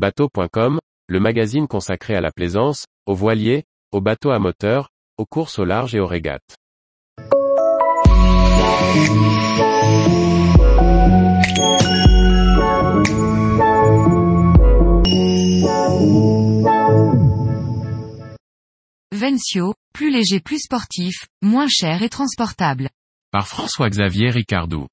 Bateau.com, le magazine consacré à la plaisance, aux voiliers, aux bateaux à moteur, aux courses au large et aux régates. Vencio, plus léger plus sportif, moins cher et transportable. Par François-Xavier Ricardou.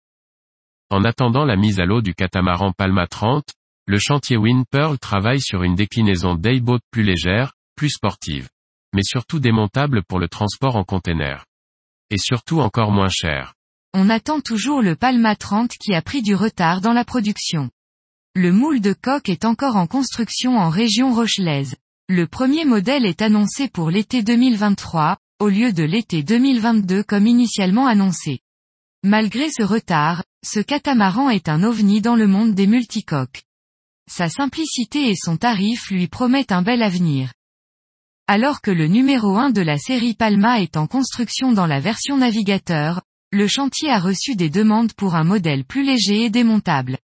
En attendant la mise à l'eau du catamaran Palma 30, le chantier Wind Pearl travaille sur une déclinaison dayboat plus légère, plus sportive. Mais surtout démontable pour le transport en container. Et surtout encore moins cher. On attend toujours le Palma 30 qui a pris du retard dans la production. Le moule de coque est encore en construction en région rochelaise. Le premier modèle est annoncé pour l'été 2023, au lieu de l'été 2022 comme initialement annoncé. Malgré ce retard, ce catamaran est un ovni dans le monde des multicoques. Sa simplicité et son tarif lui promettent un bel avenir. Alors que le numéro 1 de la série Palma est en construction dans la version navigateur, le chantier a reçu des demandes pour un modèle plus léger et démontable.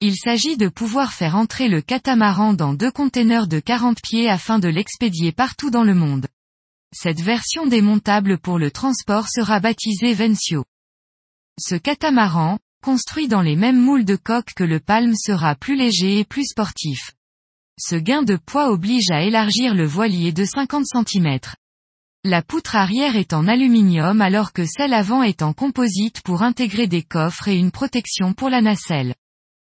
Il s'agit de pouvoir faire entrer le catamaran dans deux containers de 40 pieds afin de l'expédier partout dans le monde. Cette version démontable pour le transport sera baptisée Vencio. Ce catamaran, construit dans les mêmes moules de coque que le Palm sera plus léger et plus sportif. Ce gain de poids oblige à élargir le voilier de 50 cm. La poutre arrière est en aluminium alors que celle avant est en composite pour intégrer des coffres et une protection pour la nacelle.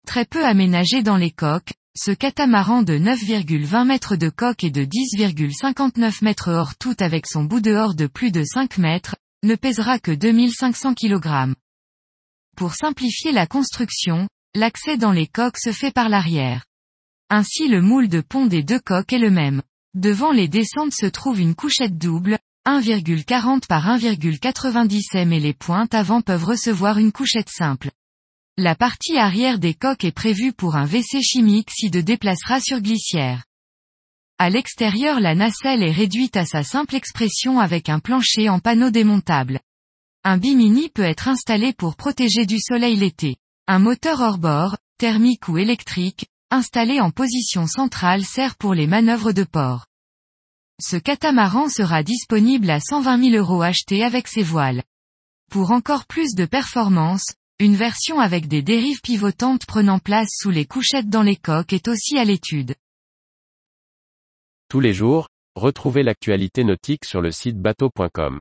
Très peu aménagé dans les coques, ce catamaran de 9,20 mètres de coque et de 10,59 mètres hors tout avec son bout dehors de plus de 5 mètres, ne pèsera que 2500 kg. Pour simplifier la construction, l'accès dans les coques se fait par l'arrière. Ainsi le moule de pont des deux coques est le même. Devant les descentes se trouve une couchette double, 1,40 par 1,90 m et les pointes avant peuvent recevoir une couchette simple. La partie arrière des coques est prévue pour un WC chimique si de déplacera sur glissière. À l'extérieur la nacelle est réduite à sa simple expression avec un plancher en panneau démontable. Un bimini peut être installé pour protéger du soleil l'été. Un moteur hors-bord, thermique ou électrique, installé en position centrale sert pour les manœuvres de port. Ce catamaran sera disponible à 120 000 euros acheté avec ses voiles. Pour encore plus de performance, une version avec des dérives pivotantes prenant place sous les couchettes dans les coques est aussi à l'étude. Tous les jours, retrouvez l'actualité nautique sur le site bateau.com.